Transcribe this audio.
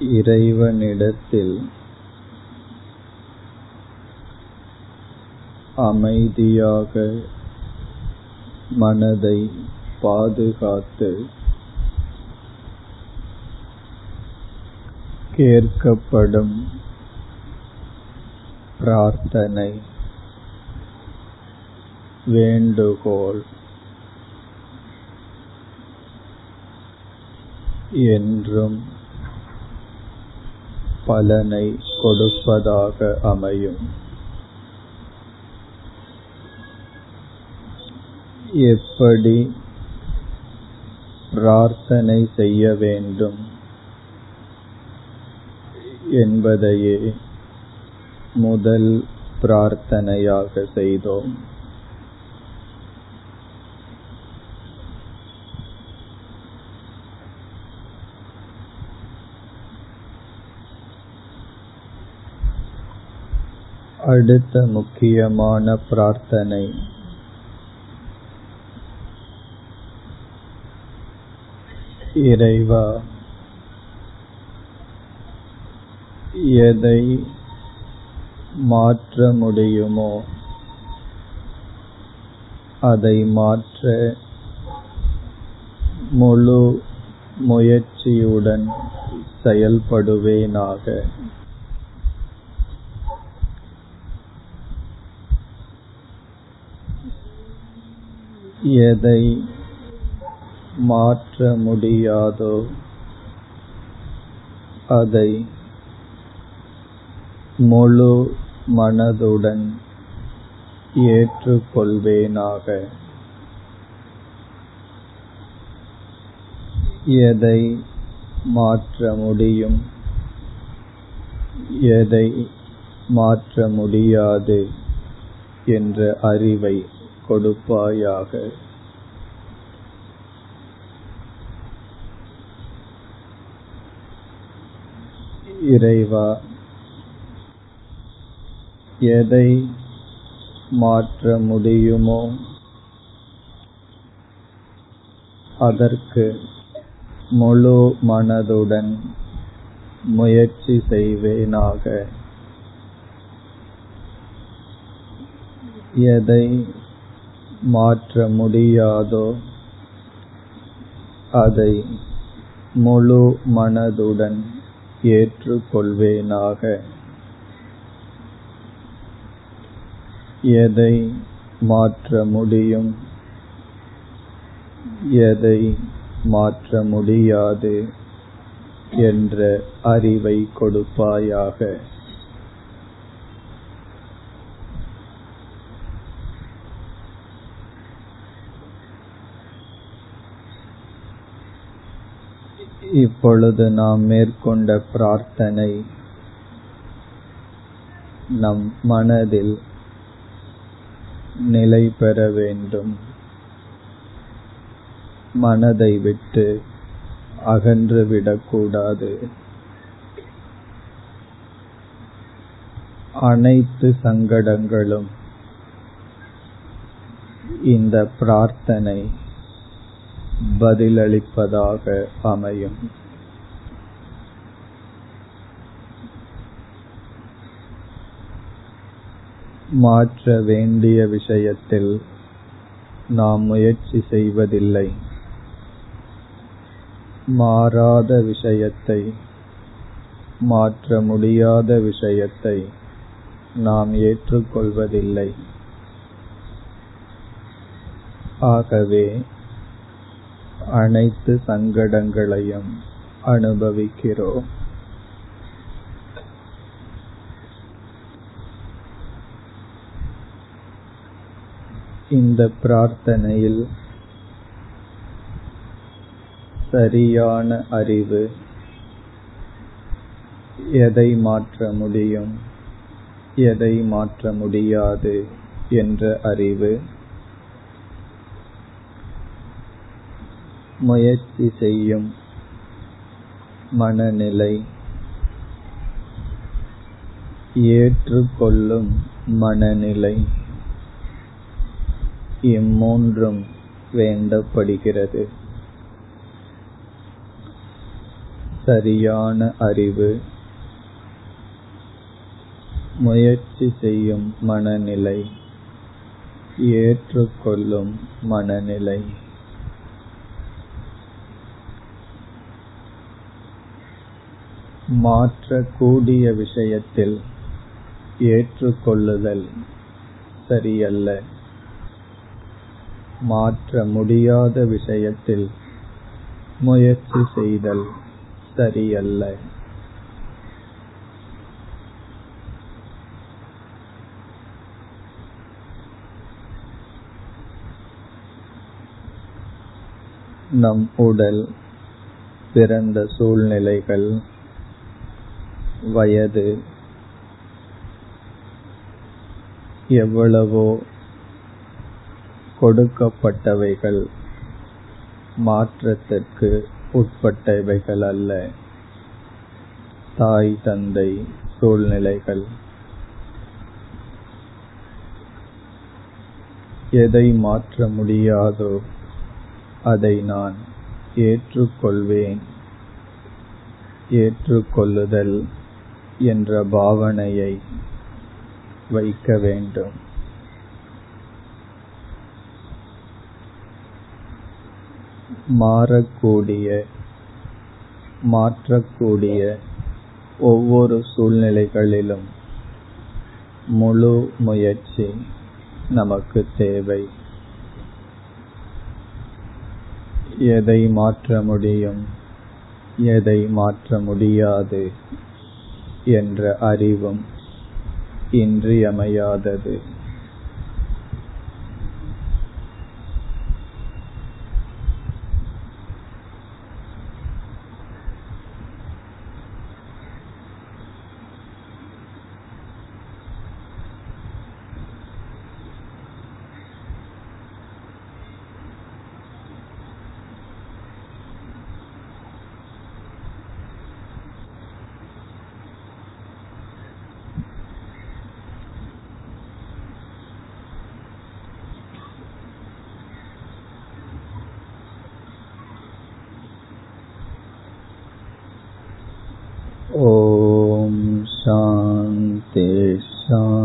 இறைவனிடத்தில் அமைதியாக மனதை பாதுகாத்து கேட்கப்படும் பிரார்த்தனை வேண்டுகோள் என்றும் பலனை கொடுப்பதாக அமையும். எப்படி பிரார்த்தனை செய்ய வேண்டும் என்பதையே முதல் பிரார்த்தனையாக செய்தோம். அடுத்த முக்கியமான பிரார்த்தனை. இறைவா எதை மாற்ற முடியுமோ அதை மாற்ற முழு முயற்சியுடன் செயல்படுவேனாக. எதை மாற்ற முடியாதோ அதை முழு மனதுடன் ஏற்றுக்கொள்வேனாக. எதை மாற்ற முடியும்? எதை மாற்ற முடியாது? என்ற அறிவை கொடுப்பாயாக. இறைவா எதை மாற்ற முடியுமோ அதற்கு முழு மனதுடன் முயற்சி செய்வேனாக. எதை மாற்ற முடியாதோ? அதை முழு மனதுடன் ஏற்றுக்கொள்வேனாக. எதை மாற்ற முடியும்? எதை மாற்ற முடியாது? என்ற அறிவை கொடுப்பாயாக. இப்பொழுது நாம் மேற்கொண்ட பிரார்த்தனை நம் மனதில் நிலை பெற வேண்டும். மனதை விட்டு அகன்று விடக்கூடாது. அனைத்து சங்கடங்களும் இந்த பிரார்த்தனை பதிலளிப்பதாக அமையும். மாற்ற வேண்டிய விஷயத்தில் நாம் முயற்சி செய்வதில்லை. மாறாத விஷயத்தை மாற்ற முடியாத விஷயத்தை நாம் ஏற்றுக்கொள்வதில்லை. ஆகவே அனைத்து சங்கடங்களையும் அனுபவிக்கிறோம். இந்த பிரார்த்தனையில் சரியான அறிவு எதை மாற்ற முடியும் எதை மாற்ற முடியாது என்ற அறிவு முயற்சி செய்யும் மனநிலை ஏற்றுக்கொள்ளும் மனநிலை இம்மூன்றும் வேண்டப்படுகிறது. சரியான அறிவு முயற்சி செய்யும் மனநிலை ஏற்றுக்கொள்ளும் மனநிலை. மாற்றக்கூடிய விஷயத்தில் ஏற்றுக்கொள்ளுதல் சரியல்ல. மாற்ற முடியாத விஷயத்தில் முயற்சி செய்தல் சரியல்ல. நம் உடல் பிறந்த சூழ்நிலைகள் வயது எவ்வளவோ கொடுக்கப்பட்டவைகள் மாற்றத்திற்கு உட்பட்டவைகள் அல்ல தாய் தந்தை சூழ்நிலைகள். எதை மாற்ற முடியாதோ அதை நான் ஏற்றுக்கொள்வேன். ஏற்றுக்கொள்ளுதல் என்ற பாவனையை வைக்க வேண்டும். மாறக்கூடிய மாற்றக்கூடிய ஒவ்வொரு சூழ்நிலைகளிலும் முழு முயற்சி நமக்கு தேவை. எதை மாற்ற முடியும் எதை மாற்ற முடியாது என்ற அறிவும் இன்றியமையாதது. ॐ शान्ति शान्ति